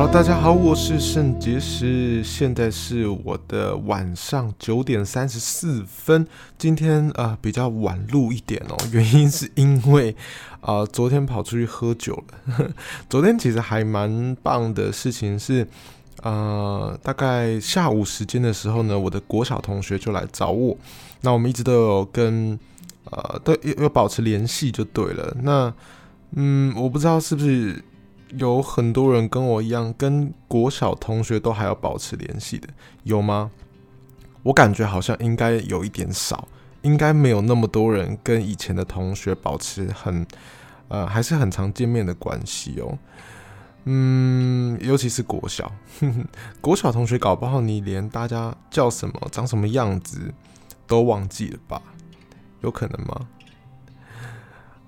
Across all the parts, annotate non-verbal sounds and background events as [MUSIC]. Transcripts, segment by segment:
Hello，大家好，我是圣结石，现在是我的晚上九点三十四分。今天、呃、比较晚录一点哦，原因是因为、[LAUGHS] 呃、昨天跑出去喝酒了。[LAUGHS] 昨天其实还蛮棒的事情是，呃大概下午时间的时候呢，我的国小同学就来找我，那我们一直都有跟呃都有保持联系就对了。那嗯，我不知道是不是。有很多人跟我一样，跟国小同学都还要保持联系的，有吗？我感觉好像应该有一点少，应该没有那么多人跟以前的同学保持很，呃，还是很常见面的关系哦。嗯，尤其是国小，呵呵，国小同学搞不好你连大家叫什么、长什么样子都忘记了吧？有可能吗？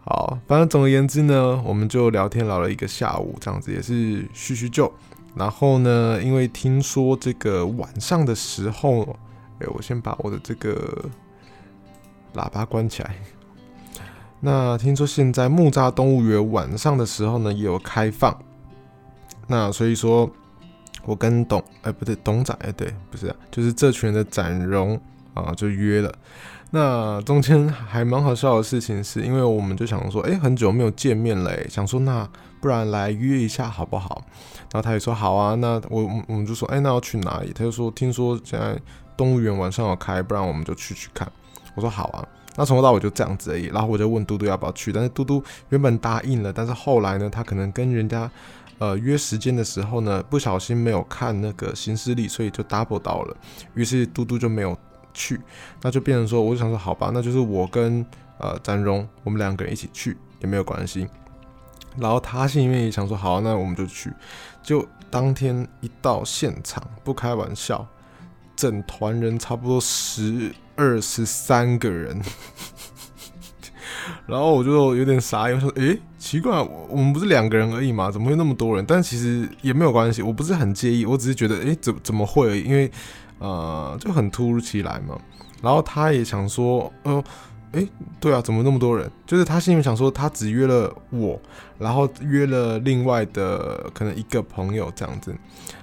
好，反正总而言之呢，我们就聊天聊了一个下午，这样子也是叙叙旧。然后呢，因为听说这个晚上的时候，哎，我先把我的这个喇叭关起来。那听说现在木栅动物园晚上的时候呢，也有开放。那所以说，我跟董，哎，不对，董仔，哎，对，不是，就是这群的展荣啊，就约了。那中间还蛮好笑的事情，是因为我们就想说，哎、很久没有见面嘞，想说那不然来约一下好不好？然后他也说好啊。那我我们就说，哎、那要去哪里？他就说，听说现在动物园晚上有开，不然我们就去去看。我说好啊。那从头到尾就这样子而已。然后我就问嘟嘟要不要去，但是嘟嘟原本答应了，但是后来呢，他可能跟人家呃约时间的时候呢，不小心没有看那个行事历，所以就 double 到了。于是嘟嘟就没有。去，那就变成说，我就想说，好吧，那就是我跟呃詹荣，我们两个人一起去也没有关系。然后他心里面也想说，好，那我们就去。就当天一到现场，不开玩笑，整团人差不多十二十三个人。[LAUGHS] 然后我就有点傻眼，我说，诶，奇怪，我们不是两个人而已吗？怎么会那么多人？但其实也没有关系，我不是很介意，我只是觉得，诶，怎怎么会？因为。呃，就很突如其来嘛，然后他也想说，呃，哎、欸，对啊，怎么那么多人？就是他心里面想说，他只约了我，然后约了另外的可能一个朋友这样子。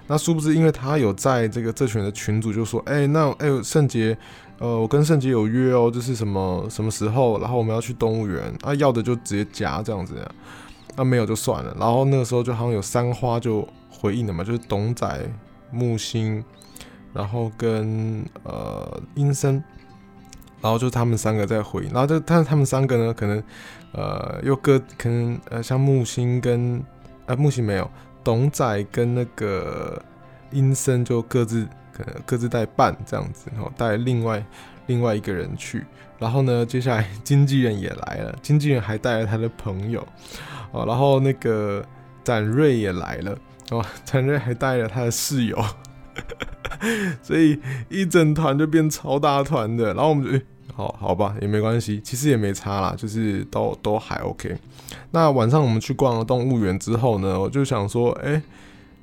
那殊不知，因为他有在这个这群的群主，就说，哎、那哎，圣杰，呃，我跟圣杰有约哦，就是什么什么时候，然后我们要去动物园啊，要的就直接加这样子，那没有就算了。然后那个时候就好像有三花就回应了嘛，就是董仔、木星。然后跟呃阴森，然后就他们三个在回应，然后就但他们三个呢，可能呃又各可能呃像木星跟呃木星没有，董仔跟那个阴森就各自可能各自带伴这样子，然后带另外另外一个人去，然后呢接下来经纪人也来了，经纪人还带了他的朋友哦，然后那个展瑞也来了哦，展瑞还带了他的室友。所以一整团就变超大团的，然后我们就，欸、好好吧，也没关系，其实也没差啦，就是都都还 OK。那晚上我们去逛了动物园之后呢，我就想说，哎、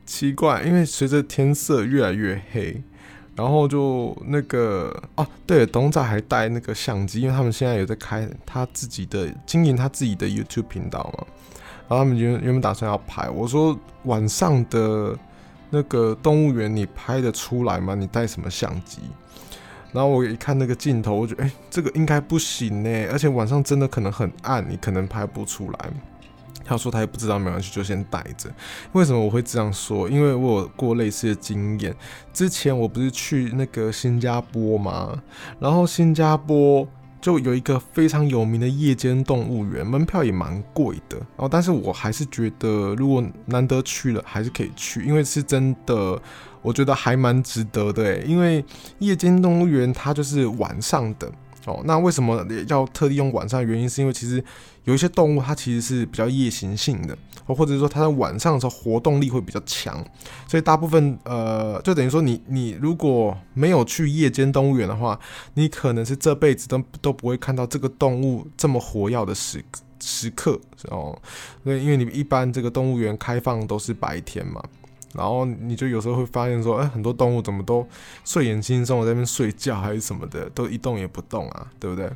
奇怪，因为随着天色越来越黑，然后就那个啊，对，董仔还带那个相机，因为他们现在有在开他自己的经营他自己的 YouTube 频道嘛，然后他们原原本打算要拍，我说晚上的。那个动物园你拍得出来吗？你带什么相机？然后我一看那个镜头，我觉得哎、这个应该不行呢，而且晚上真的可能很暗，你可能拍不出来。他说他也不知道，没关系，就先带着。为什么我会这样说？因为我有过类似的经验。之前我不是去那个新加坡吗？然后新加坡。就有一个非常有名的夜间动物园，门票也蛮贵的然哦。但是我还是觉得，如果难得去了，还是可以去，因为是真的，我觉得还蛮值得的。因为夜间动物园它就是晚上的。哦，那为什么要特地用晚上原因？是因为其实有一些动物它其实是比较夜行性的，或者说它在晚上的时候活动力会比较强，所以大部分呃，就等于说你你如果没有去夜间动物园的话，你可能是这辈子都都不会看到这个动物这么活跃的时时刻哦。对，因为你们一般这个动物园开放都是白天嘛。然后你就有时候会发现说，哎，很多动物怎么都睡眼惺忪在那边睡觉还是什么的，都一动也不动啊，对不对？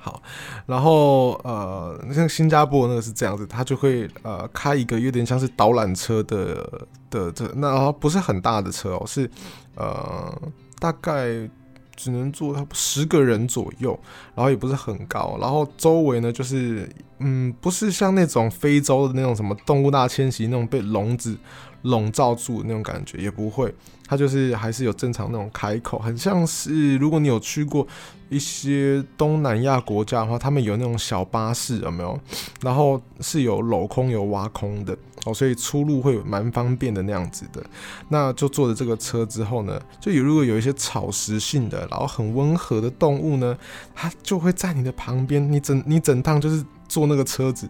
好，然后呃，像新加坡那个是这样子，他就会呃开一个有点像是导览车的的这那不是很大的车哦，是呃大概。只能坐十个人左右，然后也不是很高，然后周围呢就是，嗯，不是像那种非洲的那种什么动物大迁徙那种被笼子笼罩住那种感觉，也不会，它就是还是有正常那种开口，很像是如果你有去过一些东南亚国家的话，他们有那种小巴士有没有？然后是有镂空有挖空的。哦，所以出入会蛮方便的那样子的，那就坐着这个车之后呢，就有如果有一些草食性的，然后很温和的动物呢，它就会在你的旁边，你整你整趟就是坐那个车子，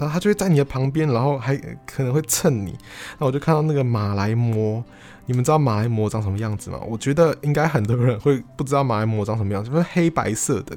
然后它就会在你的旁边，然后还可能会蹭你。那我就看到那个马来貘，你们知道马来貘长什么样子吗？我觉得应该很多人会不知道马来貘长什么样子，就是黑白色的，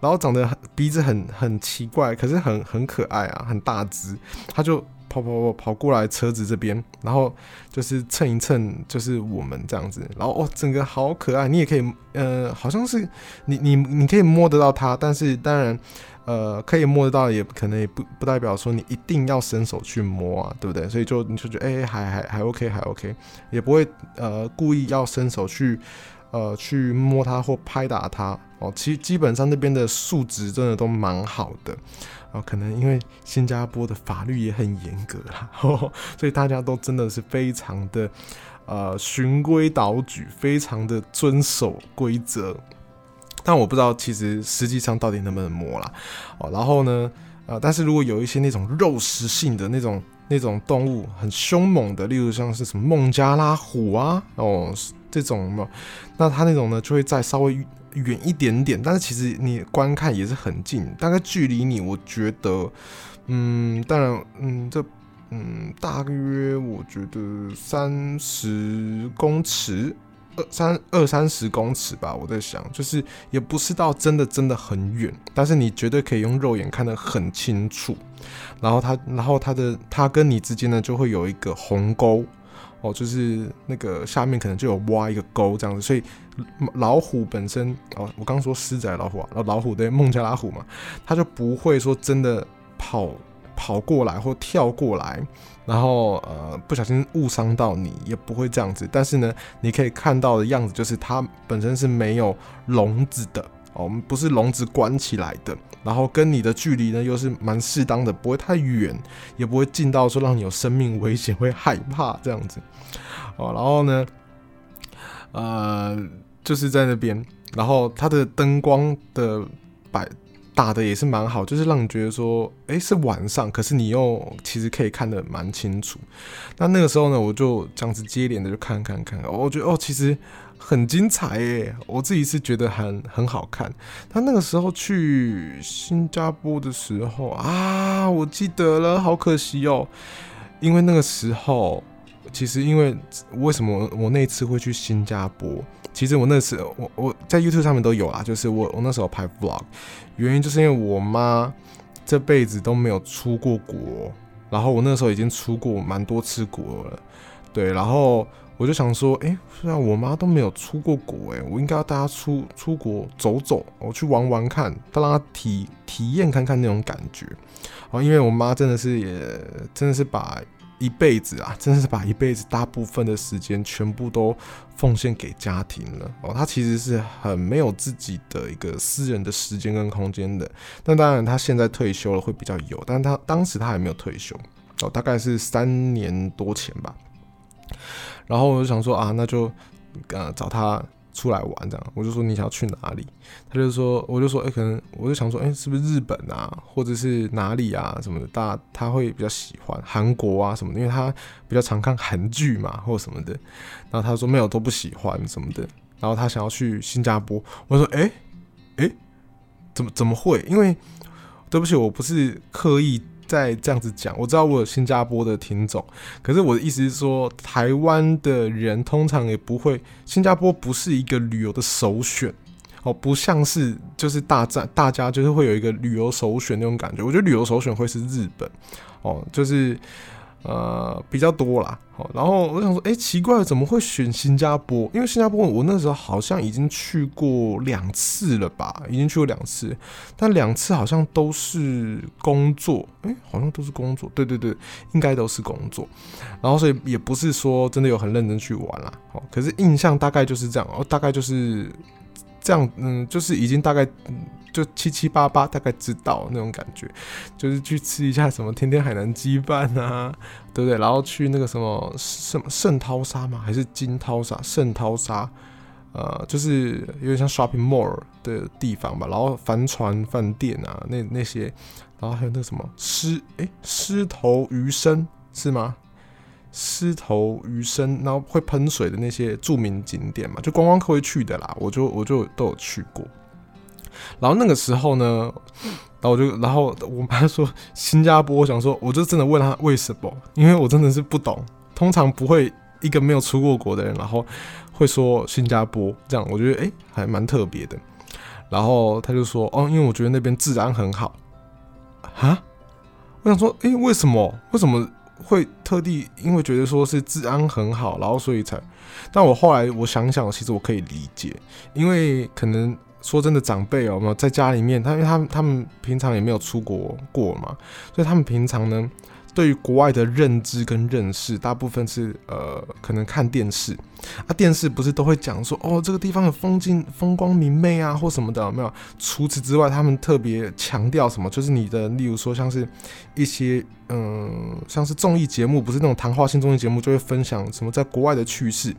然后长得鼻子很很奇怪，可是很很可爱啊，很大只，它就。跑跑跑跑过来车子这边，然后就是蹭一蹭，就是我们这样子，然后哦，整个好可爱。你也可以，呃，好像是你你你可以摸得到它，但是当然，呃，可以摸得到，也可能也不不代表说你一定要伸手去摸啊，对不对？所以就你就觉得，哎、还还还 OK，还 OK，也不会呃故意要伸手去呃去摸它或拍打它哦。其实基本上那边的素质真的都蛮好的。可能因为新加坡的法律也很严格啦，[LAUGHS] 所以大家都真的是非常的呃循规蹈矩，非常的遵守规则。但我不知道其实实际上到底能不能摸啦。哦，然后呢，呃，但是如果有一些那种肉食性的那种那种动物很凶猛的，例如像是什么孟加拉虎啊，哦这种嘛，那它那种呢就会再稍微。远一点点，但是其实你观看也是很近，大概距离你，我觉得，嗯，当然，嗯，这，嗯，大约我觉得三十公尺，二三二三十公尺吧。我在想，就是也不是到真的真的很远，但是你绝对可以用肉眼看得很清楚。然后它，然后它的它跟你之间呢，就会有一个鸿沟。哦，就是那个下面可能就有挖一个沟这样子，所以老虎本身哦，我刚说狮子老虎啊，老虎对孟加拉虎嘛，它就不会说真的跑跑过来或跳过来，然后呃不小心误伤到你，也不会这样子。但是呢，你可以看到的样子就是它本身是没有笼子的。我们不是笼子关起来的，然后跟你的距离呢又是蛮适当的，不会太远，也不会近到说让你有生命危险，会害怕这样子。哦，然后呢，呃，就是在那边，然后它的灯光的摆打的也是蛮好，就是让你觉得说，诶，是晚上，可是你又其实可以看得蛮清楚。那那个时候呢，我就这样子接连的就看看看，我觉得哦，其实。很精彩耶，我自己是觉得很很好看。他那个时候去新加坡的时候啊，我记得了，好可惜哦。因为那个时候，其实因为为什么我那次会去新加坡？其实我那次我我在 YouTube 上面都有啦，就是我我那时候拍 Vlog，原因就是因为我妈这辈子都没有出过国，然后我那时候已经出过蛮多次国了，对，然后。我就想说，哎、虽然我妈都没有出过国，哎，我应该要带她出出国走走，我去玩玩看，再让她体体验看看那种感觉。哦，因为我妈真的是也真的是把一辈子啊，真的是把一辈子大部分的时间全部都奉献给家庭了。哦，他其实是很没有自己的一个私人的时间跟空间的。那当然，他现在退休了会比较有，但他当时他还没有退休，哦，大概是三年多前吧。然后我就想说啊，那就呃找他出来玩这样。我就说你想要去哪里？他就说，我就说，哎，可能我就想说，哎，是不是日本啊，或者是哪里啊什么的？大他会比较喜欢韩国啊什么，因为他比较常看韩剧嘛，或什么的。然后他说没有都不喜欢什么的。然后他想要去新加坡。我说，哎哎，怎么怎么会？因为对不起，我不是刻意。在这样子讲，我知道我有新加坡的听众，可是我的意思是说，台湾的人通常也不会，新加坡不是一个旅游的首选哦，不像是就是大战大家就是会有一个旅游首选那种感觉。我觉得旅游首选会是日本哦，就是呃，比较多啦。好，然后我想说，哎，奇怪，怎么会选新加坡？因为新加坡我那时候好像已经去过两次了吧，已经去过两次，但两次好像都是工作，哎，好像都是工作，对对对，应该都是工作。然后所以也不是说真的有很认真去玩啦。好，可是印象大概就是这样，哦，大概就是。这样，嗯，就是已经大概，就七七八八大概知道那种感觉，就是去吃一下什么天天海南鸡饭啊，[LAUGHS] 对不对？然后去那个什么什么圣淘沙吗？还是金淘沙？圣淘沙，呃，就是有点像 shopping mall 的地方吧。然后帆船饭店啊，那那些，然后还有那个什么狮，诶，狮头鱼生是吗？狮头鱼生，然后会喷水的那些著名景点嘛，就观光客会去的啦。我就我就都有去过。然后那个时候呢，然后我就然后我妈说新加坡，我想说，我就真的问她为什么，因为我真的是不懂。通常不会一个没有出过国的人，然后会说新加坡这样，我觉得诶还蛮特别的。然后他就说哦，因为我觉得那边治安很好。哈，我想说诶，为什么？为什么？会特地因为觉得说是治安很好，然后所以才。但我后来我想想，其实我可以理解，因为可能说真的，长辈有没有在家里面，他因为他们他们平常也没有出国过嘛，所以他们平常呢。对于国外的认知跟认识，大部分是呃，可能看电视啊，电视不是都会讲说，哦，这个地方的风景风光明媚啊，或什么的，没有？除此之外，他们特别强调什么？就是你的，例如说像是一些嗯、像是综艺节目，不是那种谈话性综艺节目，就会分享什么在国外的趣事，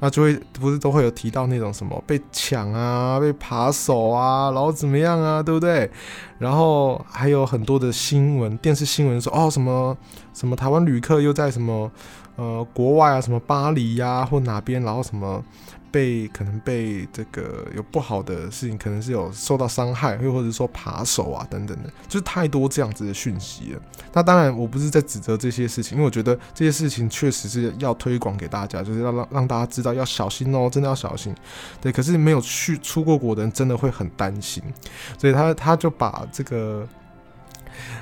那就会不是都会有提到那种什么被抢啊，被扒手啊，然后怎么样啊，对不对？然后还有很多的新闻，电视新闻说哦什么什么台湾旅客又在什么呃国外啊，什么巴黎呀、或哪边，然后什么被可能被这个有不好的事情，可能是有受到伤害，又或者说扒手啊等等的，就是太多这样子的讯息了。那当然我不是在指责这些事情，因为我觉得这些事情确实是要推广给大家，就是要让让大家知道要小心哦，真的要小心。对，可是没有去出过国的人真的会很担心，所以他他就把。这个，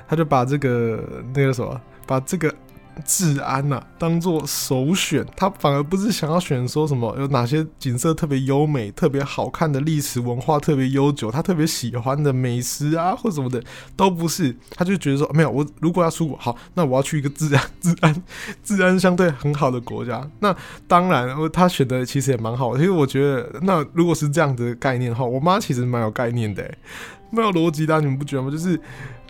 他就把这个 [LAUGHS] 那个什么，把这个 [LAUGHS] 治安呐、啊、当做首选，他反而不是想要选说什么有哪些景色特别优美、特别好看的历史文化特别悠久，他特别喜欢的美食啊或什么的都不是，他就觉得说没有，我如果要出国，好，那我要去一个治安、治安、治安相对很好的国家。那当然，他选的其实也蛮好的，其实我觉得，那如果是这样的概念的话，我妈其实蛮有概念的、欸。没有逻辑的，你们不觉得吗？就是，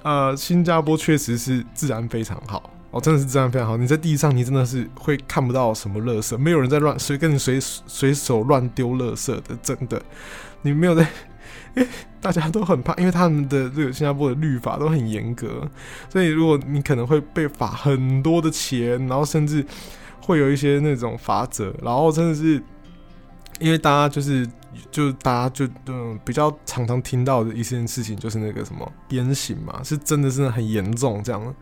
呃，新加坡确实是治安非常好哦，真的是治安非常好。你在地上，你真的是会看不到什么垃圾，没有人在乱随跟你随随手乱丢垃圾的，真的。你没有在，欸，大家都很怕，因为他们的这个新加坡的律法都很严格，所以如果你可能会被罚很多的钱，然后甚至会有一些那种罚则，然后真的是。因为大家就是，就大家就嗯比较常常听到的一件事情，就是那个什么鞭刑嘛，是真的是很严重这样。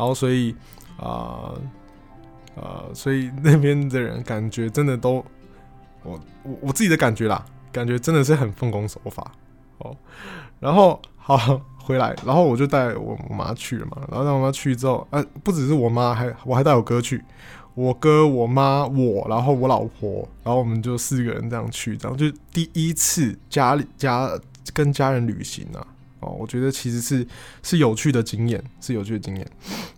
然后所以啊呃，呃，所以那边的人感觉真的都，我我我自己的感觉啦，感觉真的是很奉公守法哦。然后好 [LAUGHS] 回来，然后我就带我妈去了嘛，然后带我妈去之后，呃，不只是我妈，还我还带我哥去。我哥、我妈、我，然后我老婆，然后我们就四个人这样去，这样就第一次家里家跟家人旅行啊，哦，我觉得其实是是有趣的经验，是有趣的经验。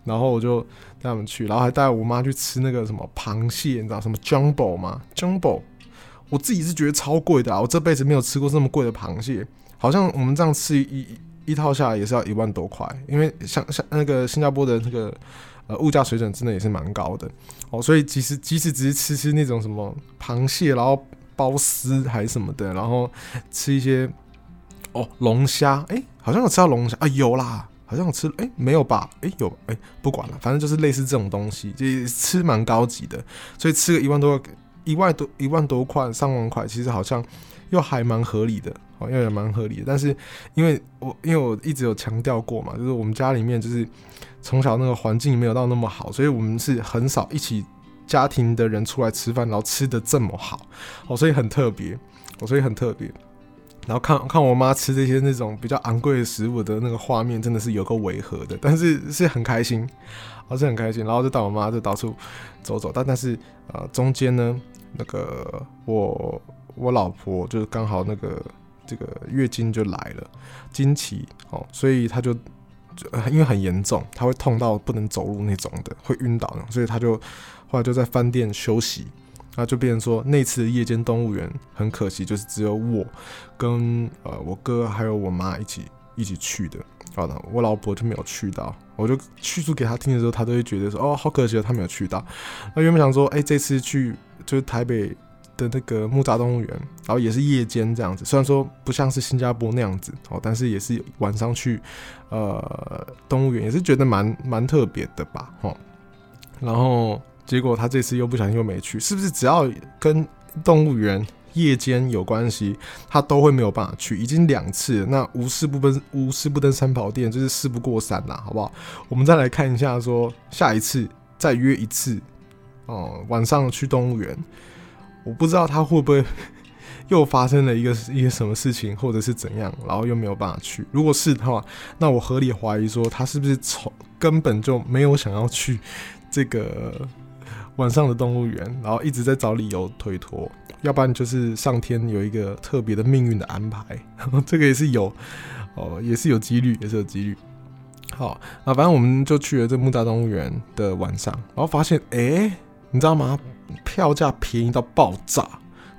然后我就带他们去，然后还带我妈去吃那个什么螃蟹，你知道什么 Jumbo 吗？Jumbo，我自己是觉得超贵的啊，我这辈子没有吃过这么贵的螃蟹，好像我们这样吃一一套下来也是要一万多块，因为像像那个新加坡的那个。呃，物价水准真的也是蛮高的哦，所以即使即使只是吃吃那种什么螃蟹，然后包丝还是什么的，然后吃一些哦龙虾，哎、好像有吃到龙虾啊，有啦，好像有吃，哎、没有吧？哎、有，哎、不管了，反正就是类似这种东西，就吃蛮高级的，所以吃个一万多，一万多，一万多块，上万块，其实好像又还蛮合理的，哦，又也蛮合理的。但是因为我因为我一直有强调过嘛，就是我们家里面就是。从小那个环境没有到那么好，所以我们是很少一起家庭的人出来吃饭，然后吃的这么好，哦，所以很特别，哦，所以很特别。然后看看我妈吃这些那种比较昂贵的食物的那个画面，真的是有够违和的，但是是很开心，还是很开心。然后就带我妈就到处走走，但但是呃中间呢，那个我我老婆就是刚好那个这个月经就来了，经期哦，所以她就就因为很严重，她会痛到不能走路那种的，会晕倒，所以她就后来就在饭店休息。那就变成说，那次夜间动物园很可惜，就是只有我跟呃我哥还有我妈一起一起去的。好的，我老婆就没有去到。我就叙述给她听的时候，她都会觉得说，哦，好可惜哦，她没有去到。那原本想说，哎、这次去就是台北的那个木栅动物园，然后也是夜间这样子，虽然说不像是新加坡那样子哦，但是也是晚上去呃动物园，也是觉得蛮蛮特别的吧，哦，然后。结果他这次又不小心又没去，是不是只要跟动物园夜间有关系，他都会没有办法去？已经两次了，那无事不登无事不登三宝殿，就是事不过三啦，好不好？我们再来看一下，说下一次再约一次哦、嗯，晚上去动物园，我不知道他会不会 [LAUGHS] 又发生了一个一个什么事情，或者是怎样，然后又没有办法去。如果是的话，那我合理怀疑说他是不是从根本就没有想要去这个。晚上的动物园，然后一直在找理由推脱，要不然就是上天有一个特别的命运的安排，[LAUGHS] 这个也是有哦，也是有几率，也是有几率。好，啊反正我们就去了这木栅动物园的晚上，然后发现，哎、你知道吗？票价便宜到爆炸，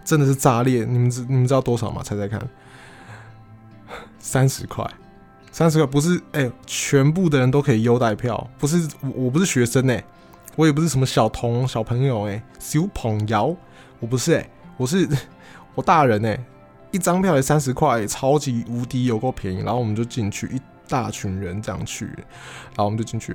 真的是炸裂！你们知你们知道多少吗？猜猜看，三十块，三十块不是？哎、全部的人都可以优待票，不是？我我不是学生哎、我也不是什么小童小朋友哎、小朋友，我不是哎、我是我大人哎、一张票也三十块，超级无敌有够便宜，然后我们就进去，一大群人这样去，然后我们就进去，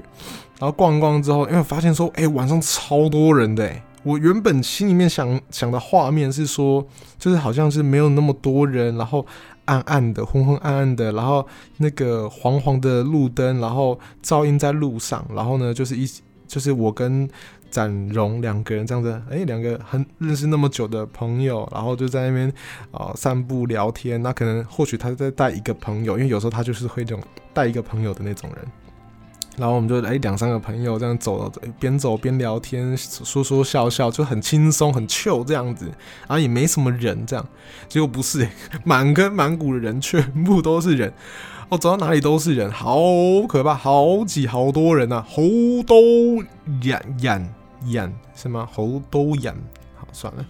然后逛逛之后，因为发现说，哎、晚上超多人的、我原本心里面想想的画面是说，就是好像是没有那么多人，然后暗暗的，昏昏暗暗的，然后那个黄黄的路灯，然后照映在路上，然后呢，就是一。就是我跟展荣两个人这样子，哎、两个很认识那么久的朋友，然后就在那边啊、散步聊天。那可能或许他在带一个朋友，因为有时候他就是会这种带一个朋友的那种人。然后我们就哎两、三个朋友这样走，边走边聊天，说说笑笑，就很轻松很俏这样子。然后也没什么人这样，结果不是、[LAUGHS] 满坑满谷的人，全部都是人。我、哦、走到哪里都是人，好可怕，好挤，好多人呐、啊，好多人，人，人是吗？猴都眼，好算了，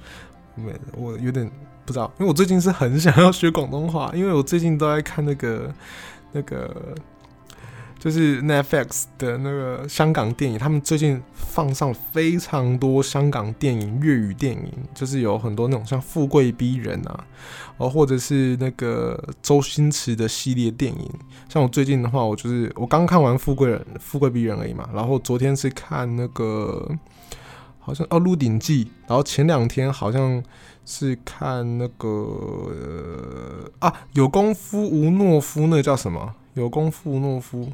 没我有点不知道，因为我最近是很想要学广东话，因为我最近都在看那个那个。就是 Netflix 的那个香港电影，他们最近放上非常多香港电影、粤语电影，就是有很多那种像《富贵逼人》啊，哦，或者是那个周星驰的系列电影。像我最近的话，我就是我刚看完《富贵人》《富贵逼人》而已嘛，然后昨天是看那个好像哦《鹿鼎记》，然后前两天好像是看那个、啊有功夫吴诺夫，那个叫什么？有功夫吴诺夫。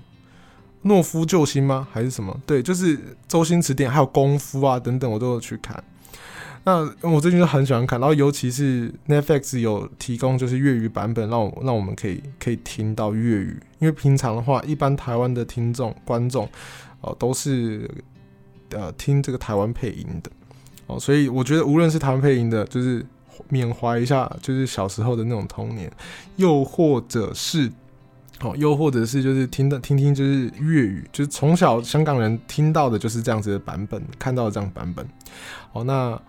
懦夫救星吗？还是什么？对，就是周星驰电影，还有功夫啊等等，我都有去看。那我最近就很喜欢看，然后尤其是 Netflix 有提供就是粤语版本，让我让我们可以可以听到粤语。因为平常的话，一般台湾的听众观众哦、都是呃听这个台湾配音的哦，所以我觉得无论是台湾配音的，就是缅怀一下就是小时候的那种童年，又或者是。哦，又或者是就是听的听听就是粤语，就是从小香港人听到的就是这样子的版本，看到的这样版本。哦，那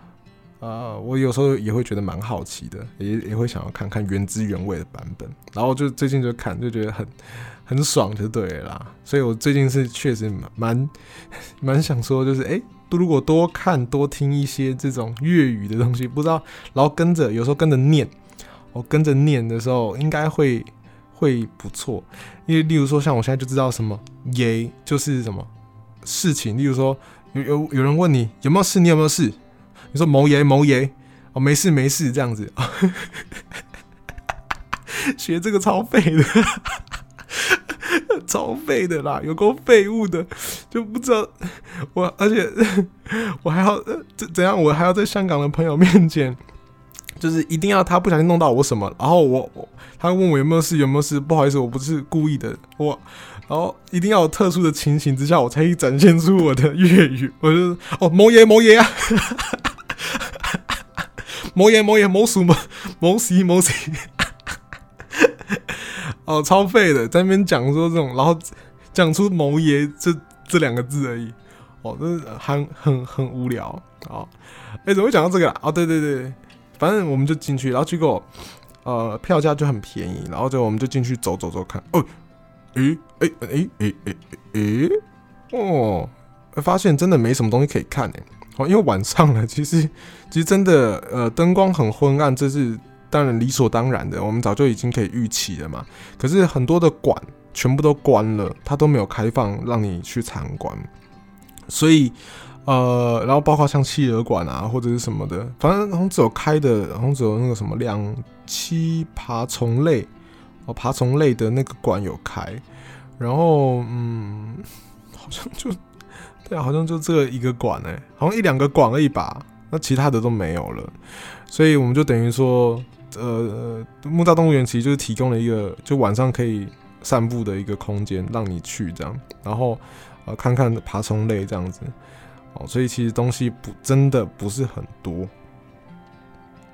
呃，我有时候也会觉得蛮好奇的，也也会想要看看原汁原味的版本。然后就最近就看，就觉得很很爽，就对了啦。所以我最近是确实蛮 [LAUGHS] 蛮想说，就是哎，如果多看多听一些这种粤语的东西，不知道，然后跟着有时候跟着念，我跟着念的时候应该会。会不错，因为例如说，像我现在就知道什么“耶”就是什么事情。例如说，有有有人问你有没有事，你有没有事？你说“某耶某耶”，哦，没事没事这样子。[LAUGHS] 学这个超废的，超废的啦，有够废物的，就不知道我，而且我还要怎怎样？我还要在香港的朋友面前。就是一定要他不小心弄到我什么，然后我我他问我有没有事有没有事，不好意思，我不是故意的，我然后一定要有特殊的情形之下，我才可以展现出我的粤语，我就哦，[LAUGHS] 某爷某爷啊，某爷某爷某叔某某西某西，哦，超废的，在那边讲说这种，然后讲出某爷这这两个字而已，哦，真是很很很无聊啊，哎、欸，怎么会讲到这个啊？哦，对对对。反正我们就进去，然后结果，呃，票价就很便宜，然后就我们就进去走走走看，哦，诶，诶，诶，诶，诶，诶，哦，发现真的没什么东西可以看诶，哦，因为晚上了，[LAUGHS] 其实其实真的，呃，灯光很昏暗，这是当然理所当然的，我们早就已经可以预期了嘛。可是很多的馆全部都关了，它都没有开放让你去参观，所以。呃，然后包括像企鹅馆啊，或者是什么的，反正好像只有开的，好像只有那个什么两栖爬虫类哦，爬虫类的那个馆有开。然后嗯，好像就对啊，好像就这一个馆哎，好像一两个馆而已吧，那其他的都没有了。所以我们就等于说，呃，木栅动物园其实就是提供了一个就晚上可以散步的一个空间，让你去这样，然后呃看看爬虫类这样子。哦，所以其实东西不真的不是很多。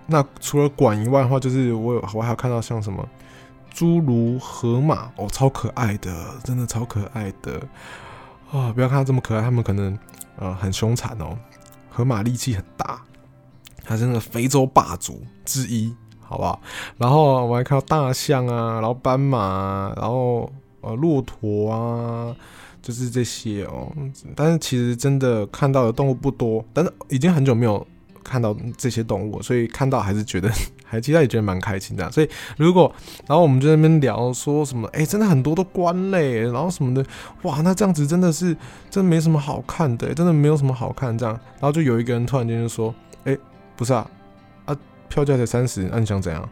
那除了馆以外的话，就是我有我还有看到像什么侏儒河马哦，超可爱的，真的超可爱的啊、不要看它这么可爱，它们可能呃很凶残哦。河马力气很大，它是那个非洲霸主之一，好不好？然后我还看到大象啊，然后斑马，然后呃骆驼啊。就是这些哦，但是其实真的看到的动物不多，但是已经很久没有看到这些动物，所以看到还是觉得，[LAUGHS] 还其实也觉得蛮开心的。所以如果，然后我们就在那边聊说什么，哎，真的很多都关嘞，然后什么的，哇，那这样子真的是真的没什么好看的，真的没有什么好看这样。然后就有一个人突然间就说，哎，不是啊，啊，票价才三十，那你想怎样？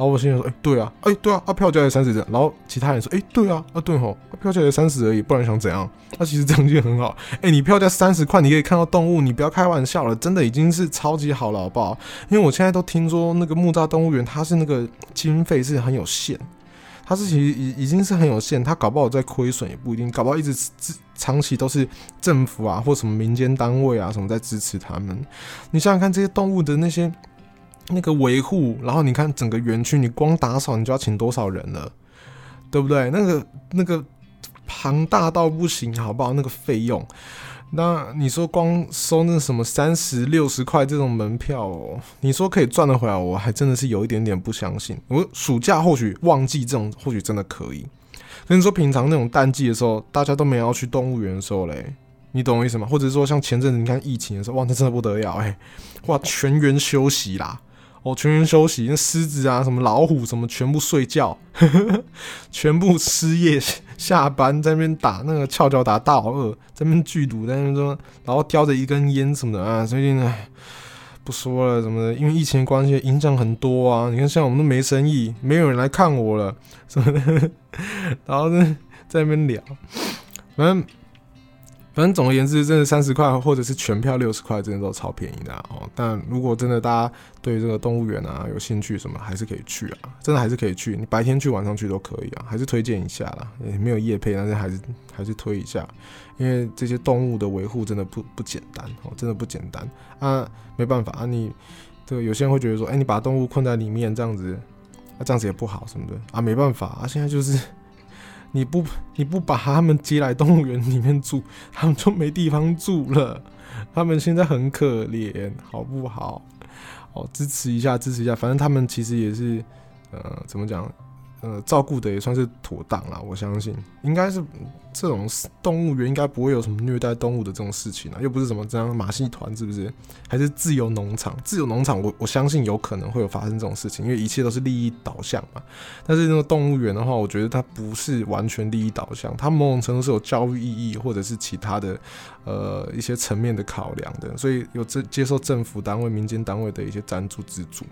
然后我心想说：“哎、对啊，哎、对啊，啊，票价才三十。”然后其他人说：“哎、对啊，啊，对吼，啊，票价才三十而已，不然想怎样？”那、啊、其实这样就很好。哎、你票价三十块，你可以看到动物，你不要开玩笑了，真的已经是超级好了，好不好？因为我现在都听说那个木栅动物园，它是那个经费是很有限，它是其实已已经是很有限，它搞不好在亏损也不一定，搞不好一直长期都是政府啊或什么民间单位啊什么在支持他们。你想想看，这些动物的那些。那个维护，然后你看整个园区，你光打扫你就要请多少人了，对不对？那个那个庞大到不行，好不好？那个费用，那你说光收那什么三十六十块这种门票哦，你说可以赚得回来，我还真的是有一点点不相信。我暑假或许旺季这种或许真的可以，跟你说平常那种淡季的时候，大家都没有要去动物园的时候嘞，你懂我意思吗？或者说像前阵子你看疫情的时候，哇，那真的不得了哎，哇，全员休息啦。哦，全员休息，那狮子啊，什么老虎，什么全部睡觉，呵 [LAUGHS] 呵全部失业，下班在那边打那个翘脚打大老二，在那边聚赌，在那边说，然后叼着一根烟什么的啊，最近呢，不说了什么的，因为疫情关系影响很多啊。你看，像我们都没生意，没有人来看我了，什么的，[LAUGHS] 然后呢，在那边聊，反正。反正总而言之，真的三十块或者是全票六十块，真的都超便宜的哦。但如果真的大家对这个动物园啊有兴趣，什么还是可以去啊，真的还是可以去。你白天去、晚上去都可以啊，还是推荐一下啦。也没有夜配，但是还是还是推一下，因为这些动物的维护真的不不简单哦，真的不简单啊。没办法啊，你这个有些人会觉得说，哎，你把动物困在里面这样子，啊这样子也不好什么的啊，没办法啊，现在就是。你不你不把他们接来动物园里面住，他们就没地方住了。他们现在很可怜，好不好？哦，支持一下，支持一下。反正他们其实也是，呃，怎么讲？呃，照顾的也算是妥当了，我相信应该是这种动物园应该不会有什么虐待动物的这种事情啊，又不是什么这样马戏团，是不是？还是自由农场？自由农场，我我相信有可能会有发生这种事情，因为一切都是利益导向嘛。但是那个动物园的话，我觉得它不是完全利益导向，它某种程度是有教育意义或者是其他的呃一些层面的考量的，所以有这接受政府单位、民间单位的一些赞助资助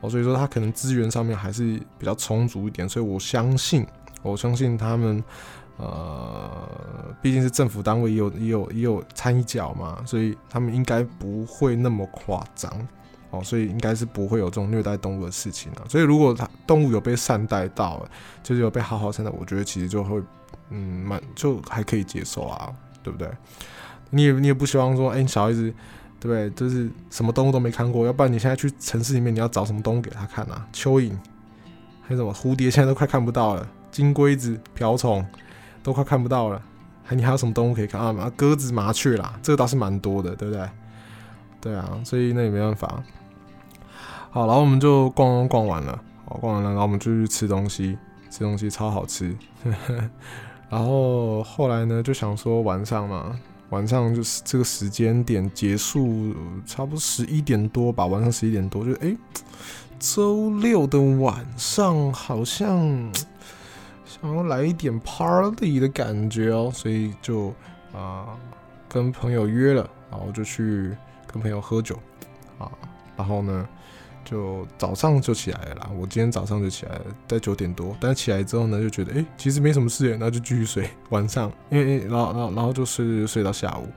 哦，所以说它可能资源上面还是比较充足一点。所以我相信，我相信他们，呃，毕竟是政府单位，也有也有也有掺一脚嘛，所以他们应该不会那么夸张哦，所以应该是不会有这种虐待动物的事情啊。所以如果它动物有被善待到，就是有被好好善待，我觉得其实就会嗯蛮就还可以接受啊，对不对？你也你也不希望说，哎、欸，小孩子对不对？就是什么动物都没看过，要不然你现在去城市里面，你要找什么动物给他看啊？蚯蚓，还有什么蝴蝶，现在都快看不到了，金龟子、瓢虫都快看不到了。还你还有什么动物可以看啊？鸽子、麻雀啦，这个倒是蛮多的，对不对？对啊，所以那也没办法。好，然后我们就逛逛逛完了，好，逛完了，然后我们就去吃东西，吃东西超好吃。[LAUGHS] 然后后来呢，就想说晚上嘛，晚上就是这个时间点结束，差不多十一点多吧，晚上十一点多，就哎，周六的晚上好像想要来一点 party 的感觉哦，所以就啊、跟朋友约了，然后就去。跟朋友喝酒啊，然后呢，就早上就起来了。我今天早上就起来了，在九点多。但起来之后呢，就觉得哎、其实没什么事，那就继续睡。晚上，因为然后然后然后就睡睡睡到下午，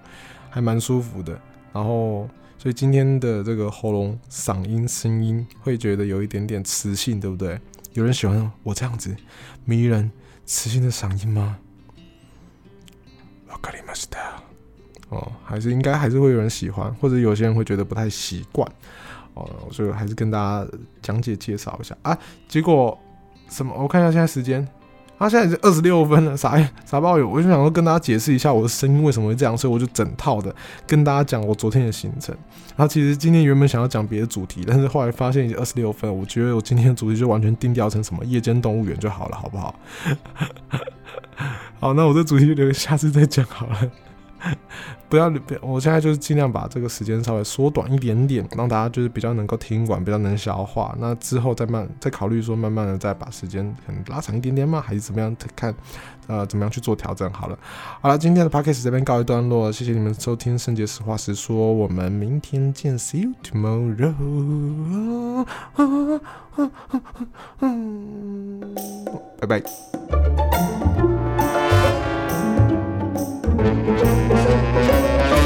还蛮舒服的。然后，所以今天的这个喉咙嗓音声音会觉得有一点点磁性，对不对？有人喜欢我这样子迷人磁性的嗓音吗？わかりました。哦，还是应该还是会有人喜欢，或者有些人会觉得不太习惯，哦，所以还是跟大家讲解介绍一下啊。结果什么？我看一下现在时间， 他，现在已经二十六分了，啥？啥都有？我就想说跟大家解释一下我的声音为什么会这样，所以我就整套的跟大家讲我昨天的行程。然后其实今天原本想要讲别的主题，但是后来发现已经二十六分了，我觉得我今天的主题就完全定调成什么夜间动物园就好了，好不好？好，那我这主题就留下次再讲好了。[LAUGHS] 不要，我现在就是尽量把这个时间稍微缩短一点点，让大家就是比较能够听管，比较能消化。那之后再慢再考虑说，慢慢的再把时间可能拉长一点点嘛，还是怎么样？看呃怎么样去做调整。好了，好了，今天的 podcast 这边告一段落，谢谢你们收听圣杰实话实说，我们明天见，See you tomorrow，[LAUGHS] 拜拜。Thank you.